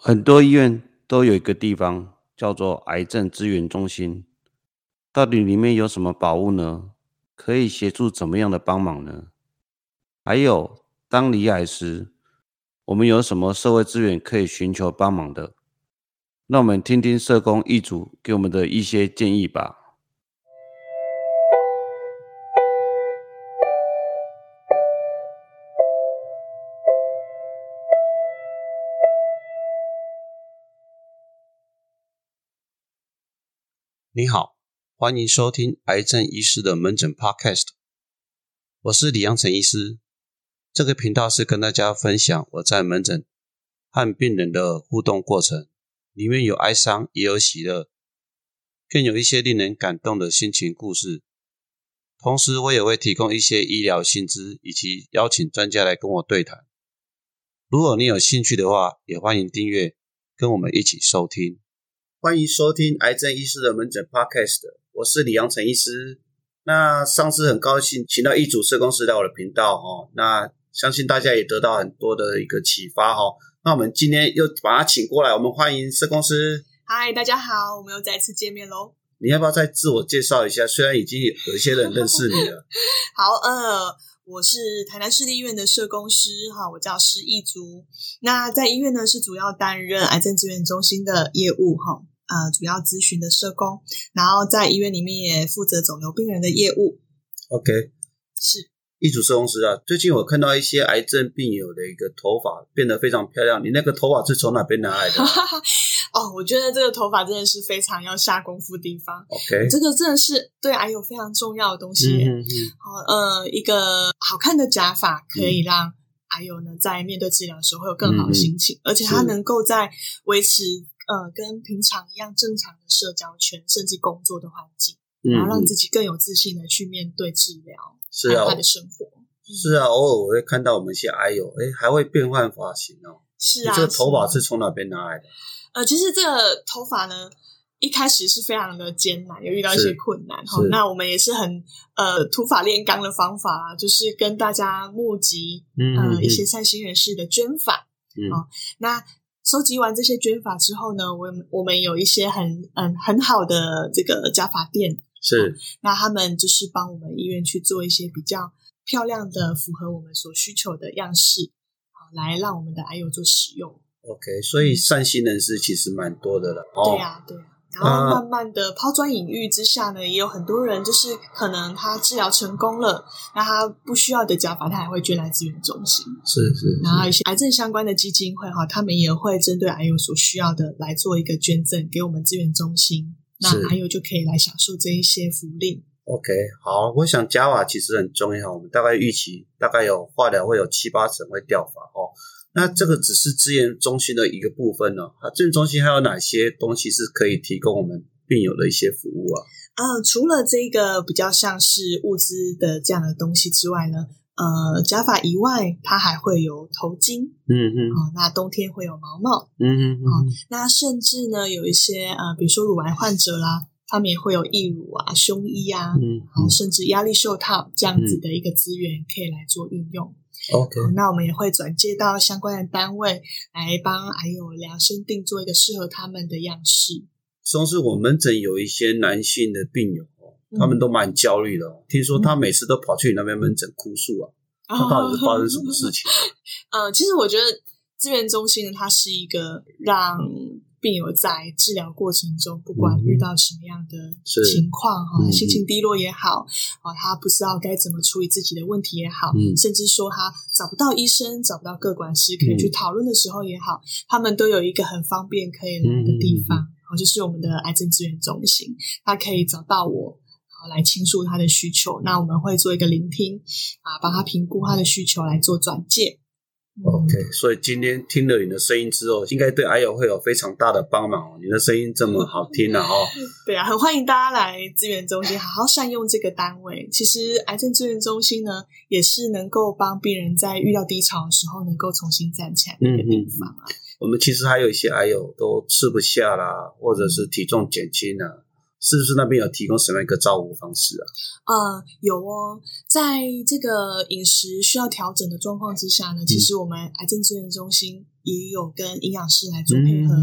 很多医院都有一个地方叫做癌症资源中心，到底里面有什么宝物呢？可以协助怎么样的帮忙呢？还有，当离癌时，我们有什么社会资源可以寻求帮忙的？那我们听听社工一组给我们的一些建议吧。你好，欢迎收听癌症医师的门诊 Podcast。我是李阳成医师。这个频道是跟大家分享我在门诊和病人的互动过程，里面有哀伤，也有喜乐，更有一些令人感动的心情故事。同时，我也会提供一些医疗薪资，以及邀请专家来跟我对谈。如果你有兴趣的话，也欢迎订阅，跟我们一起收听。欢迎收听癌症医师的门诊 Podcast，我是李阳成医师。那上次很高兴请到一组社工师来我的频道哦，那相信大家也得到很多的一个启发哈。那我们今天又把他请过来，我们欢迎社工师。嗨，大家好，我们又再次见面喽。你要不要再自我介绍一下？虽然已经有一些人认识你了。好，呃。我是台南市立医院的社工师，哈，我叫施义竹。那在医院呢，是主要担任癌症资源中心的业务，哈，呃，主要咨询的社工。然后在医院里面也负责肿瘤病人的业务。OK，是一组社工师啊。最近我看到一些癌症病友的一个头发变得非常漂亮，你那个头发是从哪边拿来的？哦，我觉得这个头发真的是非常要下功夫的地方。OK，这个真的是对癌友非常重要的东西。嗯嗯。好，呃，一个好看的假发可以让癌友呢在面对治疗的时候会有更好的心情，而且它能够在维持呃跟平常一样正常的社交圈，甚至工作的环境，然后让自己更有自信的去面对治疗，是啊，他的生活。是啊，偶尔我会看到我们一些癌友，哎，还会变换发型哦。是啊，这个头发是从哪边拿来的？呃，其实这个头发呢，一开始是非常的艰难，有遇到一些困难哈。那我们也是很呃土法炼钢的方法，就是跟大家募集呃一些善心人士的捐法。哦，那收集完这些捐法之后呢，我我们有一些很嗯很好的这个加法店，是那他们就是帮我们医院去做一些比较漂亮的、符合我们所需求的样式，好来让我们的癌友做使用。OK，所以善心人士其实蛮多的了。哦对呀，对。然后慢慢的抛砖引玉之下呢，也有很多人就是可能他治疗成功了，那他不需要的假发，他还会捐来资源中心。是是。然后一些癌症相关的基金会哈，他们也会针对癌友所需要的来做一个捐赠给我们资源中心，那癌友就可以来享受这一些福利。OK，好，我想假发其实很重要，我们大概预期大概有化疗会有七八成会掉发哦。那这个只是资源中心的一个部分呢，啊，资源中心还有哪些东西是可以提供我们病友的一些服务啊？呃，除了这个比较像是物资的这样的东西之外呢，呃，假发以外，它还会有头巾，嗯嗯，哦，那冬天会有毛毛，嗯嗯嗯，那甚至呢，有一些呃，比如说乳癌患者啦，他们也会有义乳啊、胸衣啊，嗯，好，甚至压力袖套这样子的一个资源可以来做运用。OK，那我们也会转接到相关的单位来帮癌友量身定做一个适合他们的样式。同时，我门诊有一些男性的病友哦，他们都蛮焦虑的哦。听说他每次都跑去你那边门诊哭诉啊，他到底是发生什么事情？呃，其实我觉得资源中心呢，它是一个让。病友在治疗过程中，不管遇到什么样的情况哈，心情低落也好，啊，他不知道该怎么处理自己的问题也好，甚至说他找不到医生、找不到各管师可以去讨论的时候也好，他们都有一个很方便可以来的地方，然后，就是我们的癌症资源中心，他可以找到我，好来倾诉他的需求，那我们会做一个聆听，啊，帮他评估他的需求来做转介。OK，所以今天听了你的声音之后，应该对癌友会有非常大的帮忙哦。你的声音这么好听啊，哦，对啊，很欢迎大家来资源中心，好好善用这个单位。其实癌症资源中心呢，也是能够帮病人在遇到低潮的时候，能够重新站起来的一个地方啊。我们其实还有一些癌友都吃不下啦，或者是体重减轻了。是不是那边有提供什么一个照顾方式啊？呃，有哦，在这个饮食需要调整的状况之下呢，其实我们癌症资源中心也有跟营养师来做配合。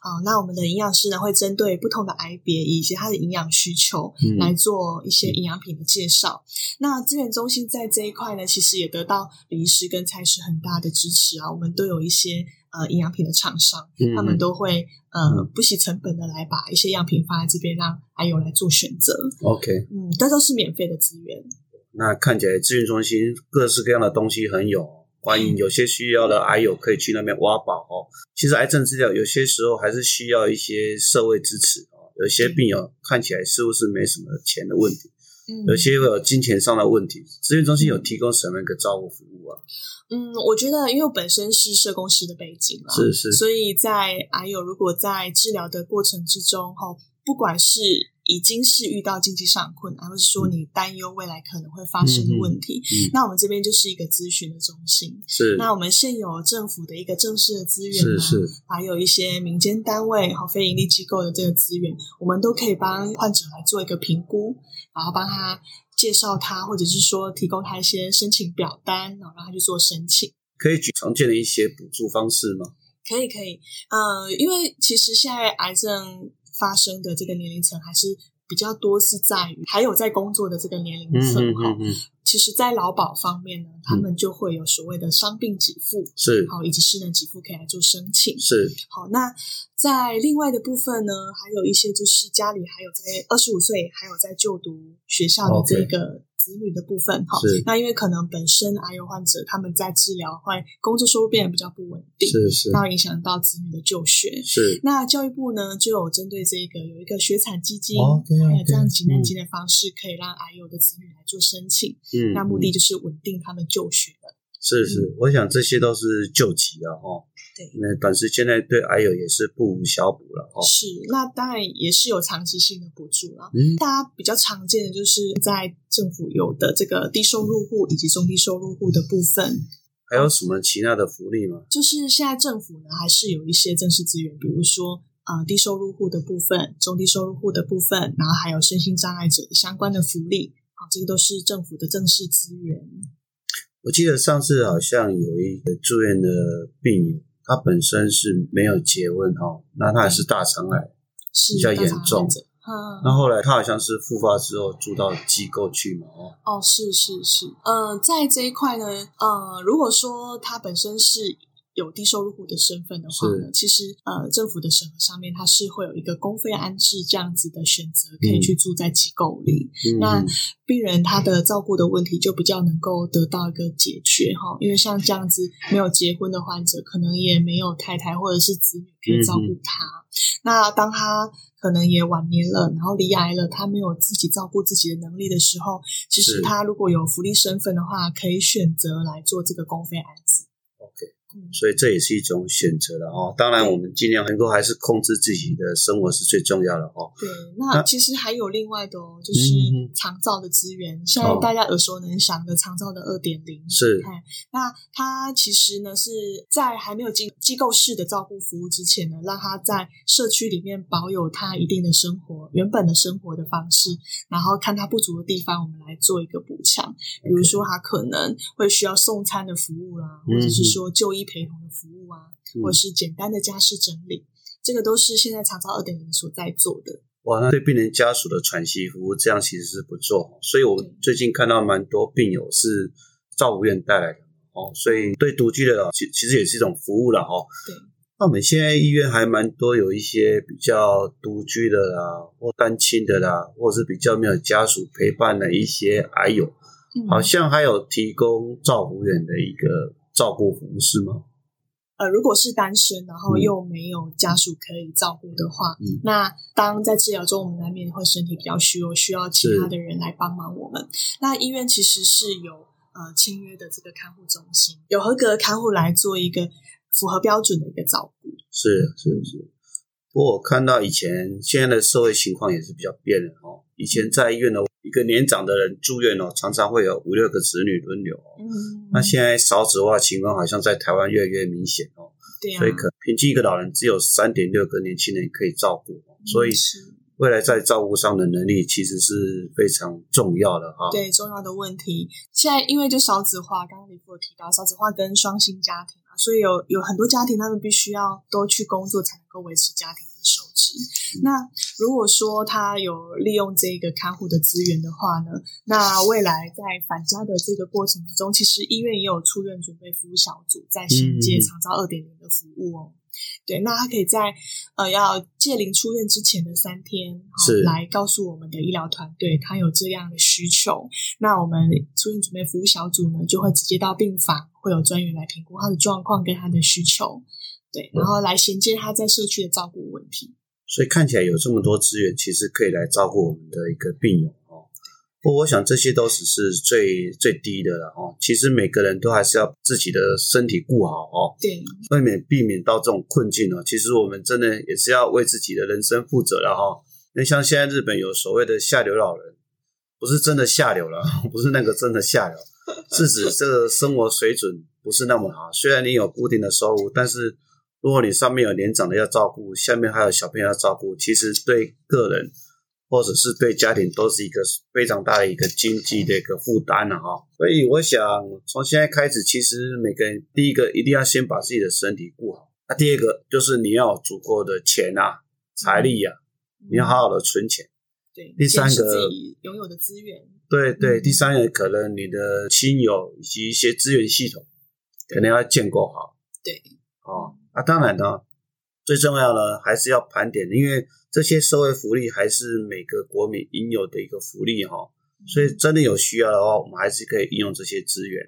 好，那我们的营养师呢，会针对不同的癌别以及它的营养需求来做一些营养品的介绍。那资源中心在这一块呢，其实也得到李医师跟蔡师很大的支持啊。我们都有一些呃营养品的厂商，他们都会呃不惜成本的来把一些样品放在这边，让癌友来做选择。OK，嗯，但都是免费的资源。那看起来咨询中心各式各样的东西很有，欢迎有些需要的癌友可以去那边挖宝哦。其实癌症治疗有些时候还是需要一些社会支持哦。有些病友看起来似乎是没什么钱的问题，嗯，有些有金钱上的问题，资源中心有提供什么样的照顾服务啊？嗯，我觉得因为我本身是社工师的背景嘛，是是，所以在还有如果在治疗的过程之中，哈，不管是已经是遇到经济上困难，或是说你担忧未来可能会发生的问题，那我们这边就是一个咨询的中心。是，那我们现有政府的一个正式的资源，是是，还有一些民间单位和非营利机构的这个资源，我们都可以帮患者来做一个评估，然后帮他介绍他，或者是说提供他一些申请表单，然后让他去做申请。可以举常见的一些补助方式吗？可以，可以。呃，因为其实现在癌症。发生的这个年龄层还是比较多，是在于还有在工作的这个年龄层哈。其实，在劳保方面呢，他们就会有所谓的伤病给付，是好，以及失能给付可以来做申请。是好，那在另外的部分呢，还有一些就是家里还有在二十五岁还有在就读学校的这个。子女的部分哈，那因为可能本身癌友患者他们在治疗会工作收入变得比较不稳定，是是，那影响到子女的就学。是，那教育部呢就有针对这个有一个学产基金，还有这样急难金的方式，可以让癌友的子女来做申请。嗯，那目的就是稳定他们就学的。是是，我想这些都是救急啊，哈。对，那短时间内对癌友也是不无小补了，哦。是，那当然也是有长期性的补助了。嗯，大家比较常见的就是在政府有的这个低收入户以及中低收入户的部分。还有什么其他的福利吗？就是现在政府呢，还是有一些正式资源，比如说呃低收入户的部分、中低收入户的部分，然后还有身心障碍者的相关的福利。好，这个都是政府的正式资源。我记得上次好像有一个住院的病友，他本身是没有结婚哦，那他也是大肠癌，是比较严重。那后来他好像是复发之后住到机构去嘛？哦，哦，是是是，呃，在这一块呢，呃，如果说他本身是。有低收入户的身份的话呢，其实呃，政府的审核上面它是会有一个公费安置这样子的选择，可以去住在机构里。那病人他的照顾的问题就比较能够得到一个解决哈，因为像这样子没有结婚的患者，可能也没有太太或者是子女可以照顾他。那当他可能也晚年了，然后离癌了，他没有自己照顾自己的能力的时候，其实他如果有福利身份的话，可以选择来做这个公费安置。所以这也是一种选择了哦。当然，我们尽量能够还是控制自己的生活是最重要的哦。对，那其实还有另外的哦，就是长照的资源，现在大家耳熟能详的长照的二点零是。那它其实呢是在还没有进机构式的照顾服务之前呢，让他在社区里面保有他一定的生活原本的生活的方式，然后看他不足的地方，我们来做一个补强。比如说他可能会需要送餐的服务啦，或者是说就医。陪同的服务啊，或者是简单的家事整理，这个都是现在长照二点零所在做的。哇，那对病人家属的喘息服务，这样其实是不错。所以我最近看到蛮多病友是照护院带来的哦，所以对独居的其其实也是一种服务了哦。对，那我们现在医院还蛮多有一些比较独居的啦，或单亲的啦，或者是比较没有家属陪伴的一些癌友，好像还有提供照护院的一个。照顾服务是吗？呃，如果是单身，然后又没有家属可以照顾的话，嗯那当在治疗中，我们难免会身体比较虚弱，需要其他的人来帮忙我们。那医院其实是有呃签约的这个看护中心，有合格的看护来做一个符合标准的一个照顾。是是是。不过我看到以前现在的社会情况也是比较变了哦。以前在医院的一个年长的人住院哦，常常会有五六个子女轮流。嗯，那现在少子化情况好像在台湾越来越明显哦。对啊所以可平均一个老人只有三点六个年轻人可以照顾，所以未来在照顾上的能力其实是非常重要的哈。对，重要的问题。现在因为就少子化，刚刚李副有提到少子化跟双薪家庭啊，所以有有很多家庭，他们必须要都去工作才能够维持家庭的收支。那如果说他有利用这个看护的资源的话呢，那未来在返家的这个过程之中，其实医院也有出院准备服务小组在衔接长照二点零的服务哦。对，那他可以在呃要借龄出院之前的三天，是来告诉我们的医疗团队他有这样的需求，那我们出院准备服务小组呢就会直接到病房，会有专员来评估他的状况跟他的需求，对，然后来衔接他在社区的照顾问题。所以看起来有这么多资源，其实可以来照顾我们的一个病友哦。不过，我想这些都只是最最低的了哦。其实每个人都还是要自己的身体顾好哦，对，避免避免到这种困境哦。其实我们真的也是要为自己的人生负责了哈。那像现在日本有所谓的下流老人，不是真的下流了，不是那个真的下流，是指这个生活水准不是那么好。虽然你有固定的收入，但是如果你上面有年长的要照顾，下面还有小朋友要照顾，其实对个人。或者是对家庭都是一个非常大的一个经济的一个负担了哈，所以我想从现在开始，其实每个人第一个一定要先把自己的身体顾好，那第二个就是你要有足够的钱啊、财力呀，你要好好的存钱。对，第三个拥有的资源，对对，第三个可能你的亲友以及一些资源系统，可能要建构好。对，哦，那当然呢，最重要的还是要盘点，因为。这些社会福利还是每个国民应有的一个福利哈，所以真的有需要的话，我们还是可以应用这些资源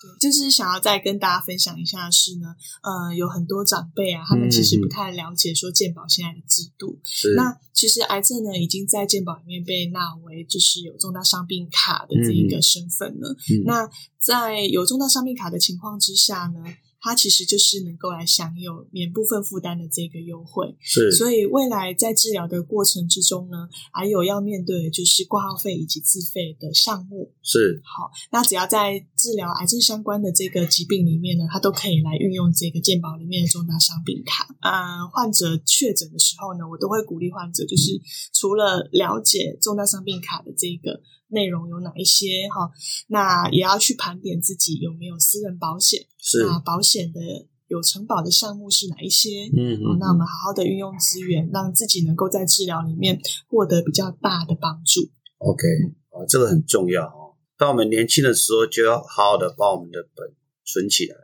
对，就是想要再跟大家分享一下是呢，呃，有很多长辈啊，他们其实不太了解说健保现在的制度。那其实癌症呢，已经在健保里面被纳为就是有重大伤病卡的这一个身份了。那在有重大伤病卡的情况之下呢？它其实就是能够来享有免部分负担的这个优惠，是。所以未来在治疗的过程之中呢，还有要面对的就是挂号费以及自费的项目。是。好，那只要在治疗癌症相关的这个疾病里面呢，它都可以来运用这个健保里面的重大伤病卡。啊，患者确诊的时候呢，我都会鼓励患者，就是除了了解重大伤病卡的这个。内容有哪一些哈？那也要去盘点自己有没有私人保险，是啊，保险的有承保的项目是哪一些？嗯嗯，那我们好好的运用资源，让自己能够在治疗里面获得比较大的帮助。OK，啊，这个很重要哦。当我们年轻的时候，就要好好的把我们的本存起来。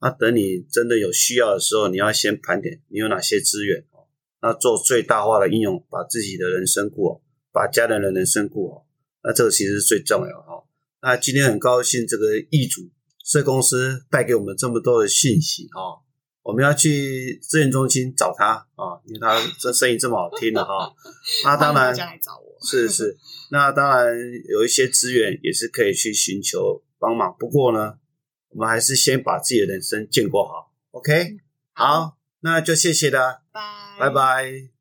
那等你真的有需要的时候，你要先盘点你有哪些资源哦，那做最大化的应用，把自己的人生过好，把家人的人生过好。那这个其实是最重要哈。那今天很高兴，这个易主社公司带给我们这么多的信息哈。我们要去资源中心找他啊，因为他这声音这么好听的哈。那当然，是是。那当然有一些资源也是可以去寻求帮忙。不过呢，我们还是先把自己的人生建构好。OK，好，那就谢谢啦，拜拜拜。